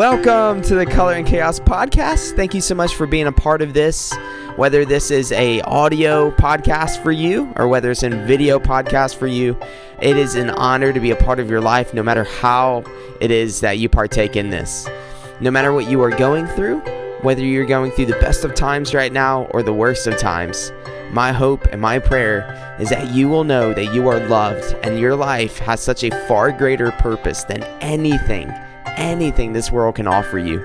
Welcome to the Color and Chaos podcast. Thank you so much for being a part of this. Whether this is a audio podcast for you or whether it's a video podcast for you, it is an honor to be a part of your life no matter how it is that you partake in this. No matter what you are going through, whether you're going through the best of times right now or the worst of times, my hope and my prayer is that you will know that you are loved and your life has such a far greater purpose than anything anything this world can offer you.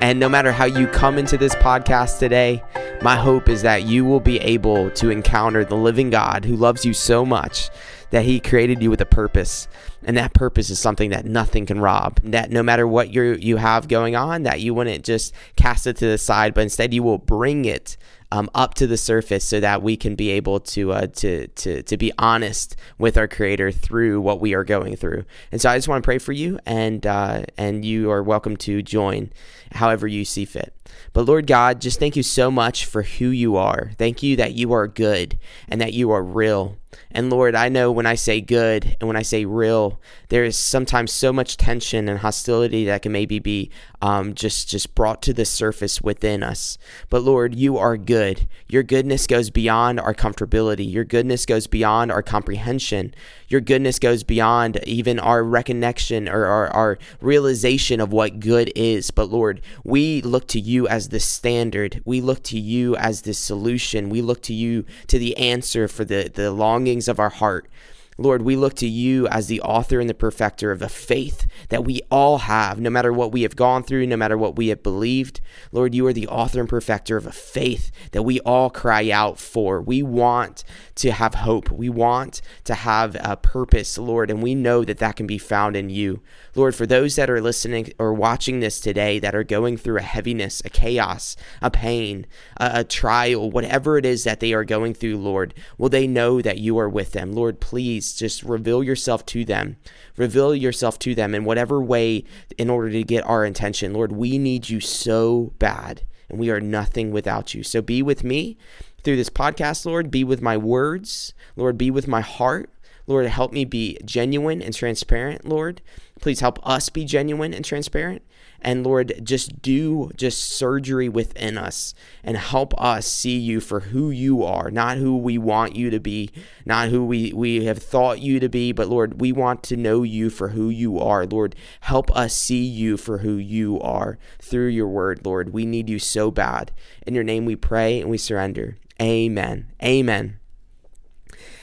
And no matter how you come into this podcast today, my hope is that you will be able to encounter the living God who loves you so much that he created you with a purpose. And that purpose is something that nothing can rob. That no matter what you you have going on, that you wouldn't just cast it to the side, but instead you will bring it um, up to the surface so that we can be able to, uh, to, to, to be honest with our creator through what we are going through. And so I just want to pray for you and, uh, and you are welcome to join however you see fit. But Lord God, just thank you so much for who you are. Thank you that you are good and that you are real. And Lord, I know when I say good and when I say real, there is sometimes so much tension and hostility that can maybe be um, just just brought to the surface within us. But Lord, you are good. Your goodness goes beyond our comfortability. Your goodness goes beyond our comprehension. Your goodness goes beyond even our recognition or our, our realization of what good is. But Lord, we look to you as the standard. We look to you as the solution. We look to you to the answer for the, the longings of our heart. Lord, we look to you as the author and the perfecter of the faith that we all have, no matter what we have gone through, no matter what we have believed. Lord, you are the author and perfecter of a faith that we all cry out for. We want to have hope. We want to have a purpose, Lord, and we know that that can be found in you. Lord, for those that are listening or watching this today that are going through a heaviness, a chaos, a pain, a, a trial, whatever it is that they are going through, Lord, will they know that you are with them? Lord, please just reveal yourself to them. Reveal yourself to them in whatever way in order to get our attention. Lord, we need you so bad, and we are nothing without you. So be with me through this podcast, Lord. Be with my words. Lord, be with my heart. Lord, help me be genuine and transparent, Lord. Please help us be genuine and transparent. And Lord, just do just surgery within us and help us see you for who you are, not who we want you to be, not who we, we have thought you to be, but Lord, we want to know you for who you are. Lord, help us see you for who you are through your word, Lord. We need you so bad. In your name we pray and we surrender. Amen. Amen.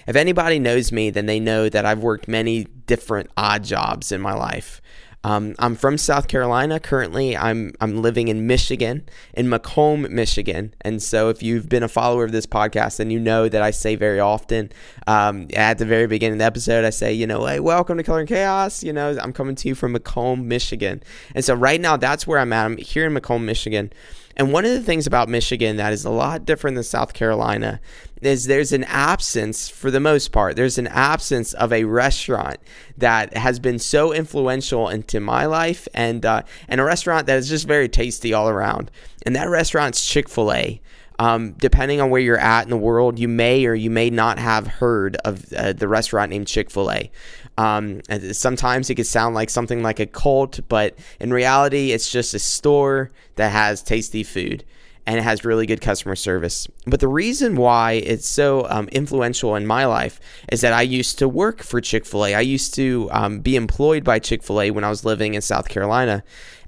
If anybody knows me, then they know that I've worked many different odd jobs in my life. Um, I'm from South Carolina. Currently, I'm I'm living in Michigan, in Macomb, Michigan. And so, if you've been a follower of this podcast, then you know that I say very often um, at the very beginning of the episode, I say, you know, hey, welcome to Color and Chaos. You know, I'm coming to you from Macomb, Michigan. And so, right now, that's where I'm at. I'm here in Macomb, Michigan. And one of the things about Michigan that is a lot different than South Carolina is there's an absence, for the most part, there's an absence of a restaurant that has been so influential into my life and uh, and a restaurant that is just very tasty all around. And that restaurant's Chick Fil A. Um, depending on where you're at in the world, you may or you may not have heard of uh, the restaurant named Chick Fil A. Um, sometimes it could sound like something like a cult, but in reality, it's just a store that has tasty food and it has really good customer service. But the reason why it's so um, influential in my life is that I used to work for Chick fil A. I used to um, be employed by Chick fil A when I was living in South Carolina.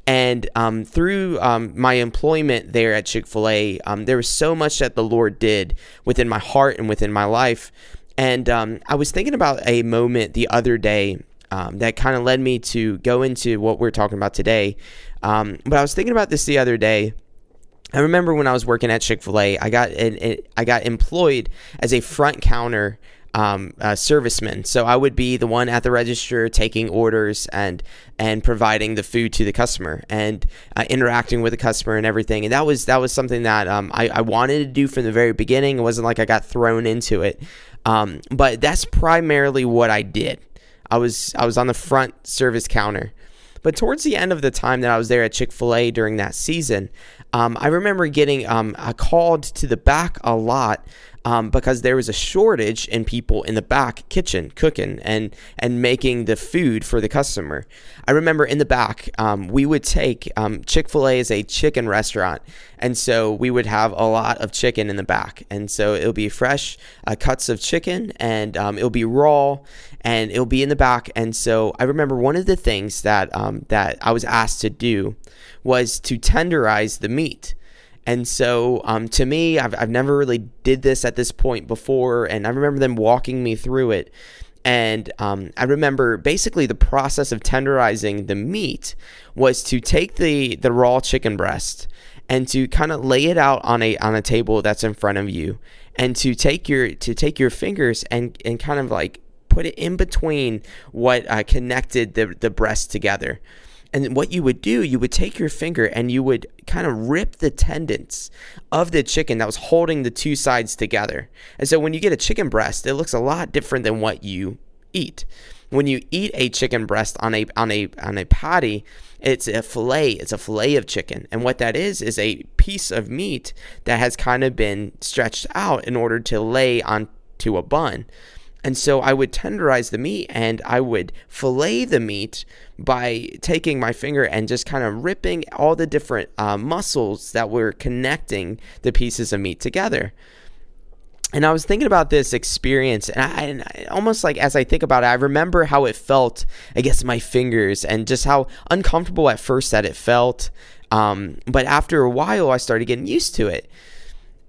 And um, through um, my employment there at Chick fil A, um, there was so much that the Lord did within my heart and within my life and um, I was thinking about a moment the other day um, that kind of led me to go into what we're talking about today. Um, but I was thinking about this the other day. I remember when I was working at Chick Fil A, I got I got employed as a front counter um, uh, serviceman. So I would be the one at the register taking orders and and providing the food to the customer and uh, interacting with the customer and everything. And that was that was something that um, I, I wanted to do from the very beginning. It wasn't like I got thrown into it. Um, but that's primarily what I did. I was I was on the front service counter. But towards the end of the time that I was there at Chick fil A during that season, um, I remember getting um, called to the back a lot um, because there was a shortage in people in the back kitchen cooking and and making the food for the customer. I remember in the back um, we would take um, Chick Fil A is a chicken restaurant, and so we would have a lot of chicken in the back, and so it'll be fresh uh, cuts of chicken, and um, it'll be raw, and it'll be in the back. And so I remember one of the things that um, that I was asked to do was to tenderize the meat. And so, um, to me, I've, I've never really did this at this point before, and I remember them walking me through it. And um, I remember basically the process of tenderizing the meat was to take the the raw chicken breast and to kind of lay it out on a on a table that's in front of you, and to take your to take your fingers and and kind of like put it in between what uh, connected the the breast together. And what you would do, you would take your finger and you would kind of rip the tendons of the chicken that was holding the two sides together. And so when you get a chicken breast, it looks a lot different than what you eat. When you eat a chicken breast on a on a on a patty, it's a fillet. It's a fillet of chicken, and what that is is a piece of meat that has kind of been stretched out in order to lay onto a bun. And so I would tenderize the meat and I would fillet the meat by taking my finger and just kind of ripping all the different uh, muscles that were connecting the pieces of meat together. And I was thinking about this experience, and, I, and I, almost like as I think about it, I remember how it felt against my fingers, and just how uncomfortable at first that it felt. Um, but after a while, I started getting used to it.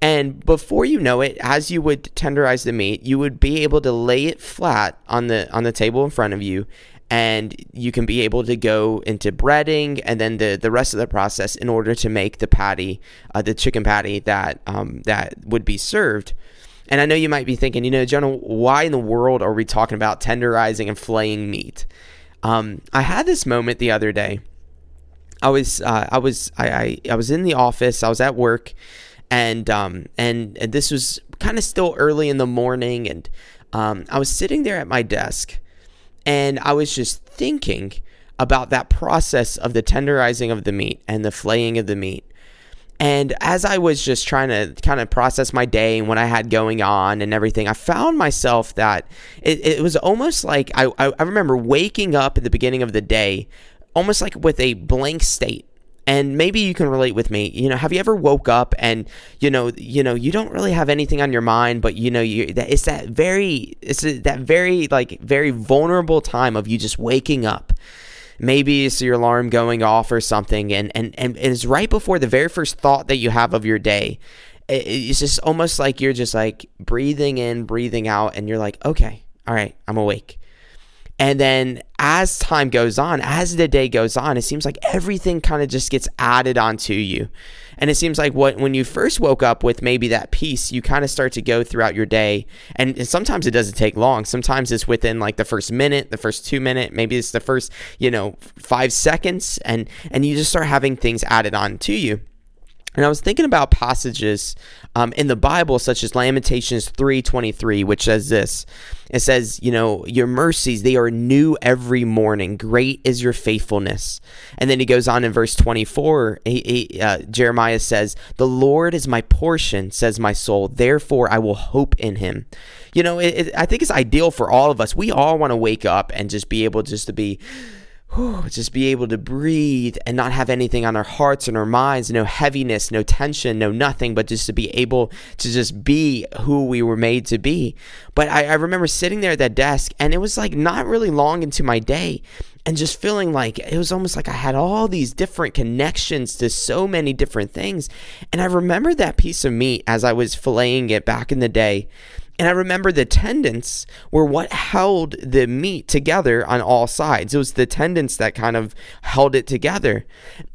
And before you know it, as you would tenderize the meat, you would be able to lay it flat on the on the table in front of you and you can be able to go into breading and then the, the rest of the process in order to make the patty, uh, the chicken patty that um, that would be served. And I know you might be thinking, you know, Jonah, why in the world are we talking about tenderizing and flaying meat? Um, I had this moment the other day. I was uh, I was I, I, I was in the office. I was at work, and um, and, and this was kind of still early in the morning, and um, I was sitting there at my desk, and I was just thinking about that process of the tenderizing of the meat and the flaying of the meat. And as I was just trying to kind of process my day and what I had going on and everything, I found myself that it, it was almost like I, I remember waking up at the beginning of the day, almost like with a blank state and maybe you can relate with me. You know have you ever woke up and you know you know you don't really have anything on your mind but you know you that it's that very it's that very like very vulnerable time of you just waking up. Maybe it's your alarm going off or something and and and it's right before the very first thought that you have of your day. It's just almost like you're just like breathing in breathing out and you're like okay all right i'm awake and then as time goes on, as the day goes on, it seems like everything kind of just gets added onto you. And it seems like what when you first woke up with maybe that peace, you kind of start to go throughout your day. And, and sometimes it doesn't take long. Sometimes it's within like the first minute, the first two minute, maybe it's the first, you know, five seconds, and and you just start having things added on to you. And I was thinking about passages um, in the Bible, such as Lamentations 3.23, which says this. It says, you know, your mercies, they are new every morning. Great is your faithfulness. And then he goes on in verse 24, he, he, uh, Jeremiah says, the Lord is my portion, says my soul. Therefore, I will hope in him. You know, it, it, I think it's ideal for all of us. We all want to wake up and just be able just to be just be able to breathe and not have anything on our hearts and our minds, no heaviness, no tension, no nothing, but just to be able to just be who we were made to be. But I, I remember sitting there at that desk, and it was like not really long into my day and just feeling like it was almost like I had all these different connections to so many different things. And I remember that piece of meat as I was filleting it back in the day and I remember the tendons were what held the meat together on all sides. It was the tendons that kind of held it together.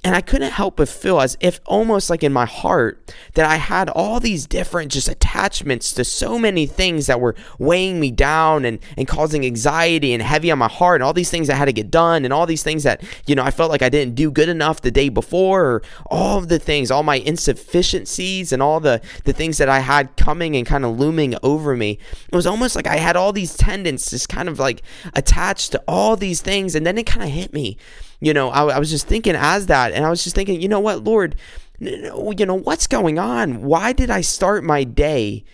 And I couldn't help but feel as if almost like in my heart that I had all these different just attachments to so many things that were weighing me down and, and causing anxiety and heavy on my heart and all these things that had to get done and all these things that, you know, I felt like I didn't do good enough the day before or all of the things, all my insufficiencies and all the, the things that I had coming and kind of looming over over me. It was almost like I had all these tendons just kind of like attached to all these things. And then it kind of hit me. You know, I, I was just thinking as that, and I was just thinking, you know what, Lord, you know, what's going on? Why did I start my day?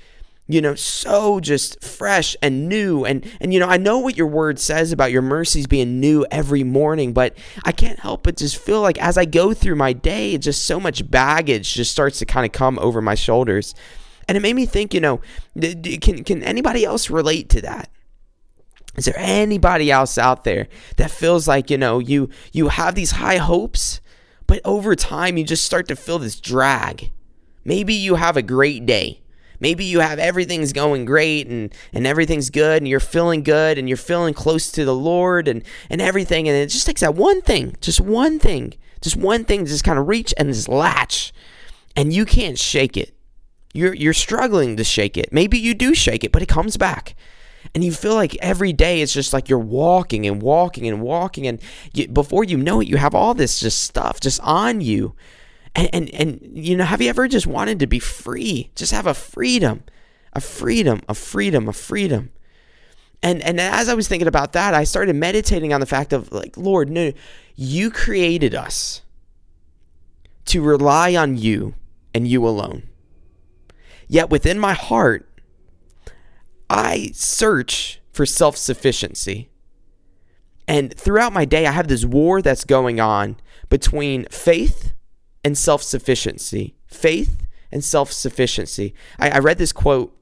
you know so just fresh and new and and you know I know what your word says about your mercies being new every morning but I can't help but just feel like as I go through my day just so much baggage just starts to kind of come over my shoulders and it made me think you know can can anybody else relate to that is there anybody else out there that feels like you know you you have these high hopes but over time you just start to feel this drag maybe you have a great day Maybe you have everything's going great and, and everything's good and you're feeling good and you're feeling close to the Lord and, and everything. And it just takes that one thing, just one thing, just one thing to just kind of reach and just latch. And you can't shake it. You're, you're struggling to shake it. Maybe you do shake it, but it comes back. And you feel like every day it's just like you're walking and walking and walking. And you, before you know it, you have all this just stuff just on you and, and and you know have you ever just wanted to be free just have a freedom a freedom a freedom a freedom and and as i was thinking about that i started meditating on the fact of like lord no you created us to rely on you and you alone yet within my heart i search for self-sufficiency and throughout my day i have this war that's going on between faith and self sufficiency. Faith and self sufficiency. I, I, read this quote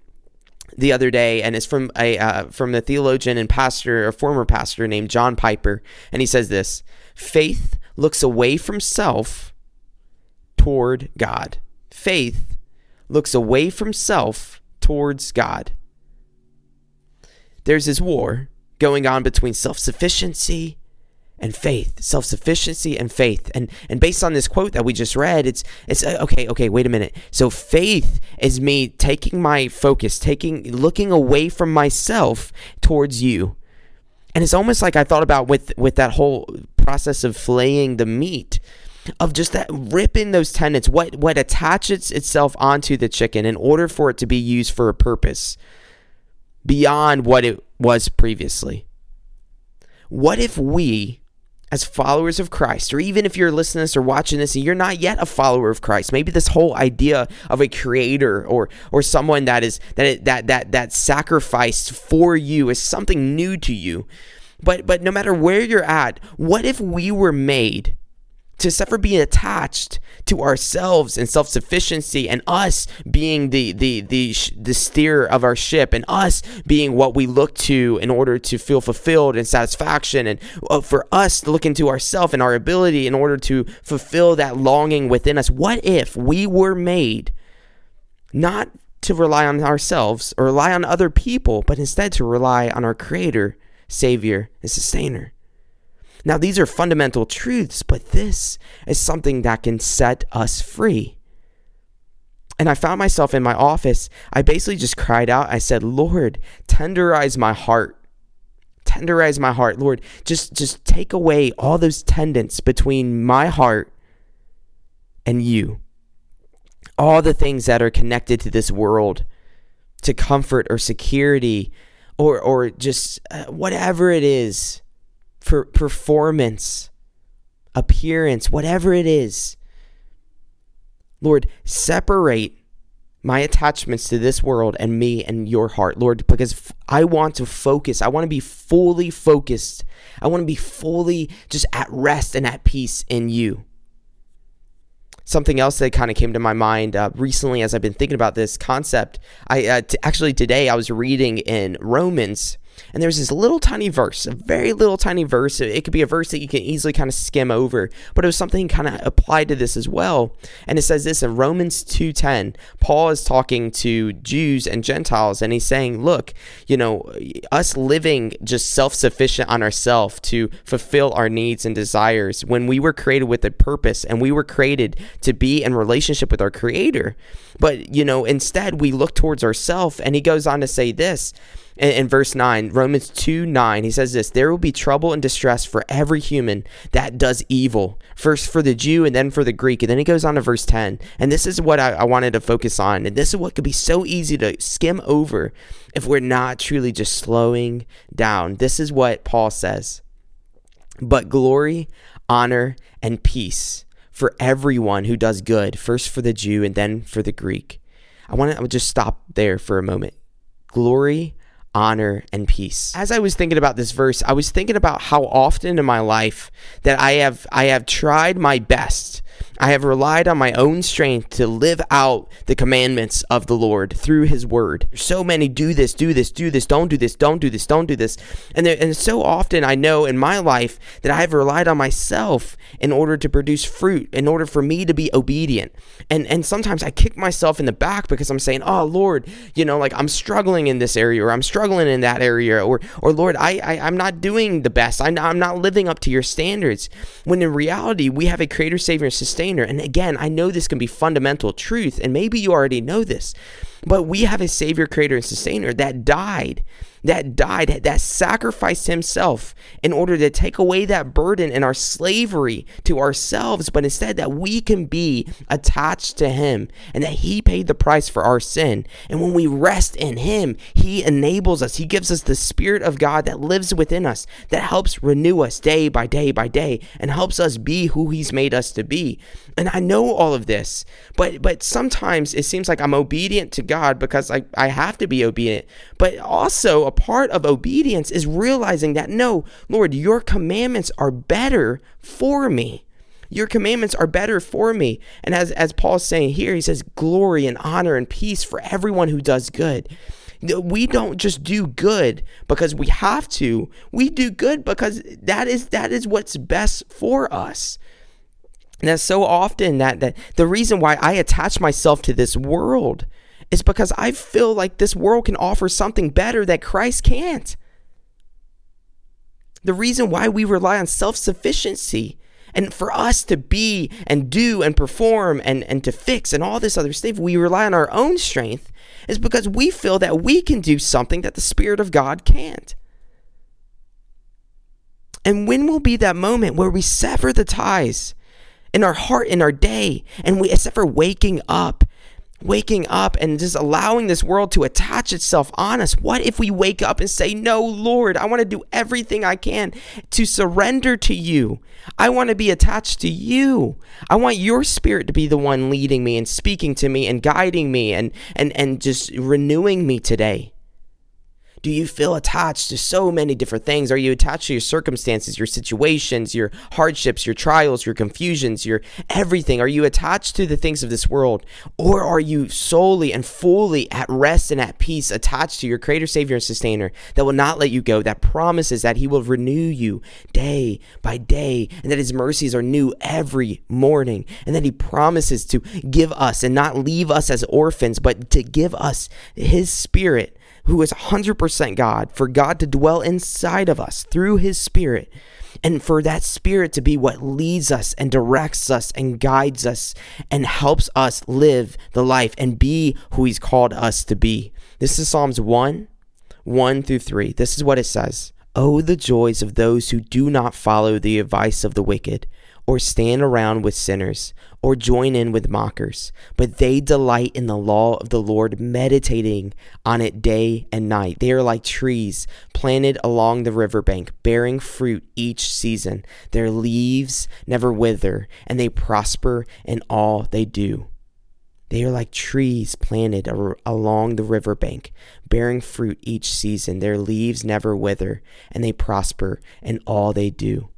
the other day, and it's from a uh, from a theologian and pastor, a former pastor named John Piper, and he says this: Faith looks away from self toward God. Faith looks away from self towards God. There's this war going on between self sufficiency and faith, self-sufficiency and faith. And and based on this quote that we just read, it's it's uh, okay, okay, wait a minute. So faith is me taking my focus, taking looking away from myself towards you. And it's almost like I thought about with with that whole process of flaying the meat of just that ripping those tendons, what what attaches itself onto the chicken in order for it to be used for a purpose beyond what it was previously. What if we as followers of Christ, or even if you're listening to this or watching this and you're not yet a follower of Christ, maybe this whole idea of a creator or or someone that is that that that that sacrificed for you is something new to you. But but no matter where you're at, what if we were made to suffer being attached to ourselves and self-sufficiency and us being the the the the steer of our ship and us being what we look to in order to feel fulfilled and satisfaction and uh, for us to look into ourself and our ability in order to fulfill that longing within us. What if we were made not to rely on ourselves or rely on other people but instead to rely on our creator savior and sustainer now, these are fundamental truths, but this is something that can set us free. And I found myself in my office. I basically just cried out. I said, Lord, tenderize my heart. Tenderize my heart. Lord, just, just take away all those tendons between my heart and you. All the things that are connected to this world, to comfort or security, or, or just uh, whatever it is for performance, appearance, whatever it is. Lord, separate my attachments to this world and me and your heart, Lord, because I want to focus. I want to be fully focused. I want to be fully just at rest and at peace in you. Something else that kind of came to my mind uh, recently as I've been thinking about this concept. I uh, t- actually today I was reading in Romans and there's this little tiny verse, a very little tiny verse. It could be a verse that you can easily kind of skim over, but it was something kind of applied to this as well. And it says this in Romans 2:10. Paul is talking to Jews and Gentiles and he's saying, "Look, you know, us living just self-sufficient on ourselves to fulfill our needs and desires when we were created with a purpose and we were created to be in relationship with our creator. But, you know, instead we look towards ourselves and he goes on to say this, in, in, verse 9, Romans 2 9, he says this There will be trouble and distress for every human that does evil, first for the Jew and then for the Greek. And then he goes on to verse 10. And this is what I, I wanted to focus on. And this is what could be so easy to skim over if we're not truly just slowing down. This is what Paul says. But glory, honor, and peace for everyone who does good, first for the Jew and then for the Greek. I want to just stop there for a moment. Glory, honor, and peace. As I was thinking about this verse, I was thinking about how often in my life that I have I have tried my best I have relied on my own strength to live out the commandments of the Lord through His Word. So many do this, do this, do this, don't do this, don't do this, don't do this. And, there, and so often I know in my life that I have relied on myself in order to produce fruit, in order for me to be obedient. And, and sometimes I kick myself in the back because I'm saying, oh, Lord, you know, like I'm struggling in this area or I'm struggling in that area or, or Lord, I, I, I'm not doing the best. I'm, I'm not living up to your standards. When in reality, we have a creator, savior, and sustainer sustainer. And again, I know this can be fundamental truth, and maybe you already know this, but we have a Savior, Creator, and Sustainer that died that died, that sacrificed himself in order to take away that burden and our slavery to ourselves, but instead that we can be attached to him and that he paid the price for our sin. And when we rest in him, he enables us. He gives us the Spirit of God that lives within us, that helps renew us day by day by day and helps us be who he's made us to be. And I know all of this, but but sometimes it seems like I'm obedient to God because I, I have to be obedient. But also a part of obedience is realizing that no, Lord, your commandments are better for me. Your commandments are better for me. And as, as Paul's saying here, he says, glory and honor and peace for everyone who does good. We don't just do good because we have to. We do good because that is that is what's best for us. And that's so often that, that the reason why I attach myself to this world is because I feel like this world can offer something better that Christ can't. The reason why we rely on self sufficiency and for us to be and do and perform and, and to fix and all this other stuff, we rely on our own strength is because we feel that we can do something that the Spirit of God can't. And when will be that moment where we sever the ties in our heart, in our day, and we, except for waking up waking up and just allowing this world to attach itself on us. What if we wake up and say, No, Lord, I want to do everything I can to surrender to you? I want to be attached to you. I want your spirit to be the one leading me and speaking to me and guiding me and, and, and just renewing me today. Do you feel attached to so many different things? Are you attached to your circumstances, your situations, your hardships, your trials, your confusions, your everything? Are you attached to the things of this world? Or are you solely and fully at rest and at peace, attached to your Creator, Savior, and Sustainer that will not let you go, that promises that He will renew you day by day, and that His mercies are new every morning, and that He promises to give us and not leave us as orphans, but to give us His Spirit who is 100% God, for God to dwell inside of us through his spirit, and for that spirit to be what leads us and directs us and guides us and helps us live the life and be who he's called us to be. This is Psalms 1 1 through 3. This is what it says. Oh, the joys of those who do not follow the advice of the wicked or stand around with sinners, or join in with mockers, but they delight in the law of the Lord, meditating on it day and night. They are like trees planted along the riverbank, bearing fruit each season. Their leaves never wither, and they prosper in all they do. They are like trees planted along the riverbank, bearing fruit each season. Their leaves never wither, and they prosper in all they do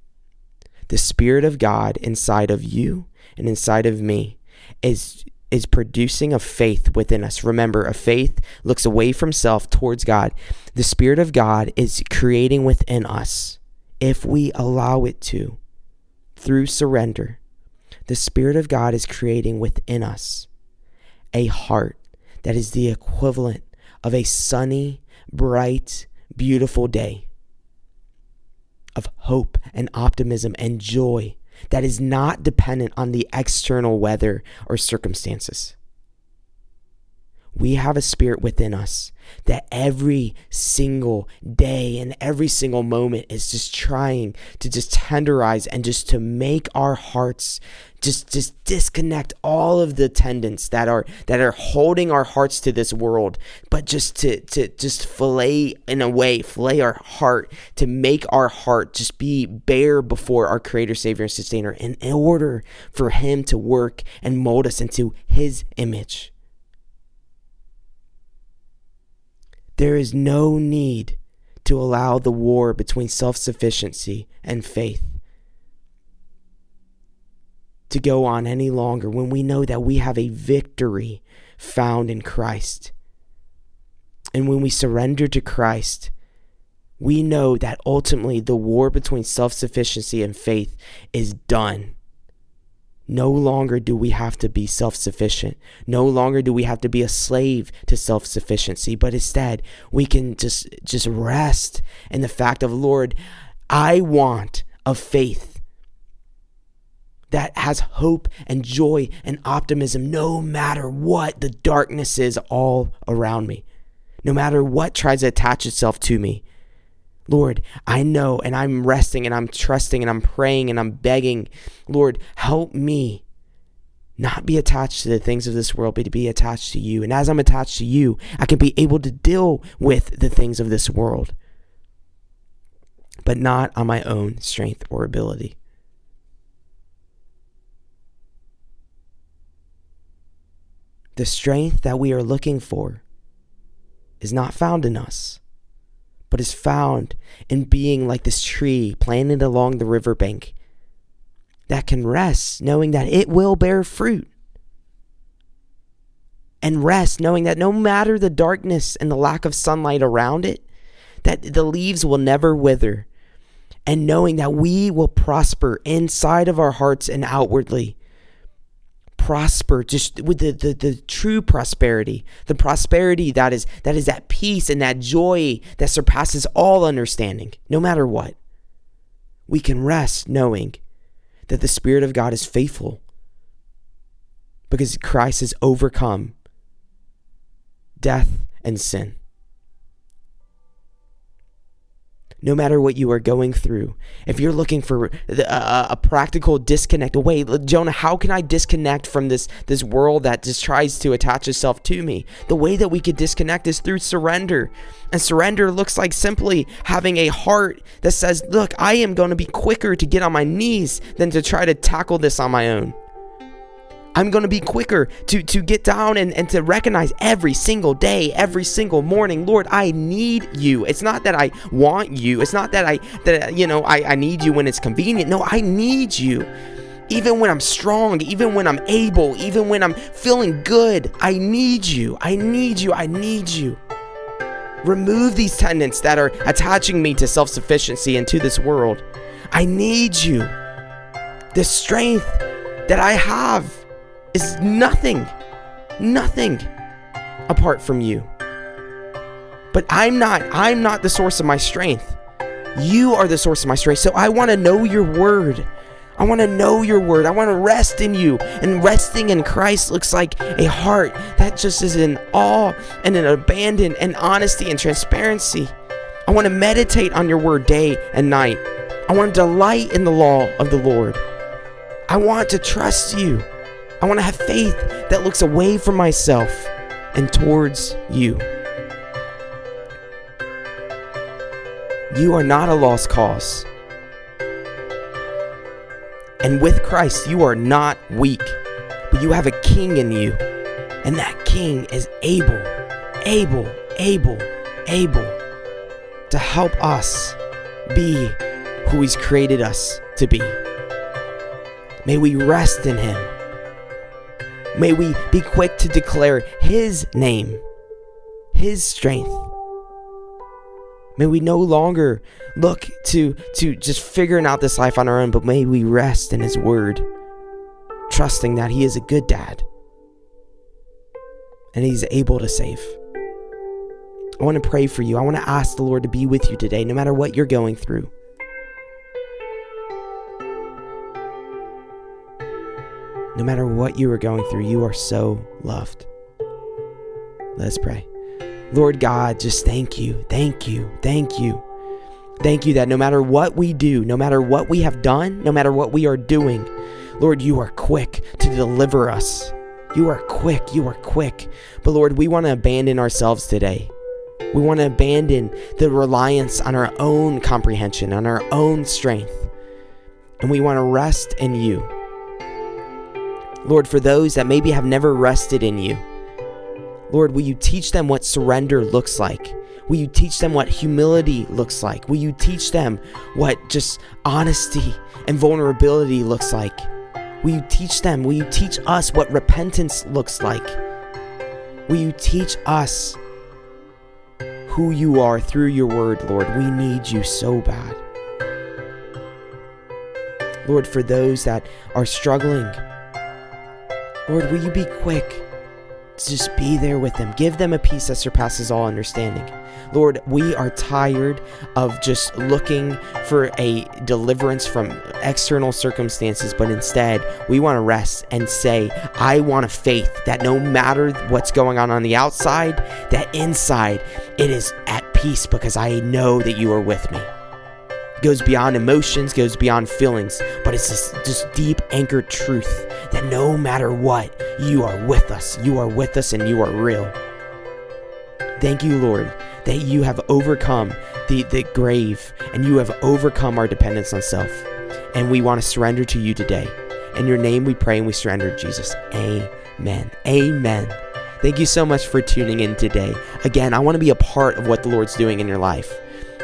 the Spirit of God inside of you and inside of me is is producing a faith within us. Remember, a faith looks away from self towards God. The Spirit of God is creating within us, if we allow it to, through surrender. The Spirit of God is creating within us a heart that is the equivalent of a sunny, bright, beautiful day of hope and optimism and joy that is not dependent on the external weather or circumstances. We have a spirit within us that every single day and every single moment is just trying to just tenderize and just to make our hearts just just disconnect all of the tendons that are that are holding our hearts to this world but just to to just fillet in a way fillet our heart to make our heart just be bare before our creator savior and sustainer in order for him to work and mold us into his image there is no need to allow the war between self-sufficiency and faith to go on any longer when we know that we have a victory found in Christ. And when we surrender to Christ, we know that ultimately the war between self sufficiency and faith is done. No longer do we have to be self sufficient. No longer do we have to be a slave to self sufficiency, but instead we can just, just rest in the fact of, Lord, I want a faith that has hope and joy and optimism no matter what the darkness is all around me, no matter what tries to attach itself to me. Lord, I know and I'm resting and I'm trusting and I'm praying and I'm begging. Lord, help me not be attached to the things of this world, but to be attached to you. And as I'm attached to you, I can be able to deal with the things of this world, but not on my own strength or ability. The strength that we are looking for is not found in us, but is found in being like this tree planted along the riverbank that can rest knowing that it will bear fruit. And rest knowing that no matter the darkness and the lack of sunlight around it, that the leaves will never wither. And knowing that we will prosper inside of our hearts and outwardly prosper just with the, the, the true prosperity the prosperity that is that is that peace and that joy that surpasses all understanding no matter what. We can rest knowing that the spirit of god is faithful because christ has overcome death and sin no matter what you are going through. If you're looking for a, a, practical disconnect, away, Jonah, how can I disconnect from this this world that just tries to attach itself to me? The way that we could disconnect is through surrender. And surrender looks like simply having a heart that says, "Look, I am going to be quicker to get on my knees than to try to tackle this on my own." I'm going to be quicker to, to get down and, and to recognize every single day, every single morning, Lord, I need you. It's not that I want you. It's not that I, that, you know, I, I need you when it's convenient. No, I need you. Even when I'm strong, even when I'm able, even when I'm feeling good, I need you. I need you. I need you. Remove these tenets that are attaching me to self sufficiency and to this world. I need you. The strength that I have is nothing, nothing apart from you. But I'm not, I'm not the source of my strength. You are the source of my strength. So I want to know your word. I want to know your word. I want to rest in you. And resting in Christ looks like a heart that just is in awe and in abandon and honesty and transparency. I want to meditate on your word day and night. I want to delight in the law of the Lord. I want to trust you. I want to have faith that looks away from myself and towards you. You are not a lost cause. And with Christ, you are not weak, but you have a king in you. And that king is able, able, able, able to help us be who he's created us to be. May we rest in him. May we be quick to declare His name, His strength. May we no longer look to, to just figuring out this life on our own, but may we rest in His word, trusting that He is a good dad and He's able to save. I want to pray for you. I want to ask the Lord to be with you today, no matter what you're going through. No matter what you are going through, you are so loved. Let us pray. Lord God, just thank you, thank you, thank you. Thank you that no matter what we do, no matter what we have done, no matter what we are doing, Lord, you are quick to deliver us. You are quick, you are quick. But Lord, we want to abandon ourselves today. We want to abandon the reliance on our own comprehension, on our own strength. And we want to rest in you. Lord, for those that maybe have never rested in you, Lord, will you teach them what surrender looks like? Will you teach them what humility looks like? Will you teach them what just honesty and vulnerability looks like? Will you teach them? Will you teach us what repentance looks like? Will you teach us who you are through your word, Lord? We need you so bad. Lord, for those that are struggling, Lord, will you be quick just be there with them? Give them a peace that surpasses all understanding. Lord, we are tired of just looking for a deliverance from external circumstances, but instead we want to rest and say, I want a faith that no matter what's going on on the outside, that inside it is at peace because I know that you are with me goes beyond emotions, goes beyond feelings, but it's this deep anchored truth that no matter what, you are with us. You are with us and you are real. Thank you, Lord, that you have overcome the, the grave and you have overcome our dependence on self. And we want to surrender to you today. In your name we pray and we surrender, Jesus. Amen. Amen. Thank you so much for tuning in today. Again, I want to be a part of what the Lord's doing in your life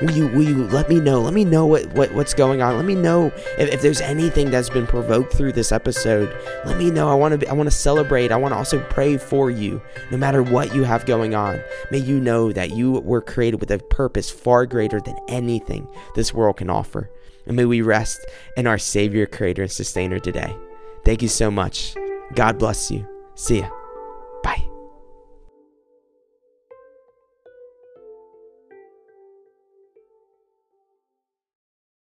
will you will you let me know let me know what, what what's going on. Let me know if, if there's anything that's been provoked through this episode. Let me know. I want to i want to celebrate. I want to also pray for you no matter what you have going on. May you know that you were created with a purpose far greater than anything this world can offer. And may we rest in our savior creator and sustainer today. Thank you so much. God bless you. See ya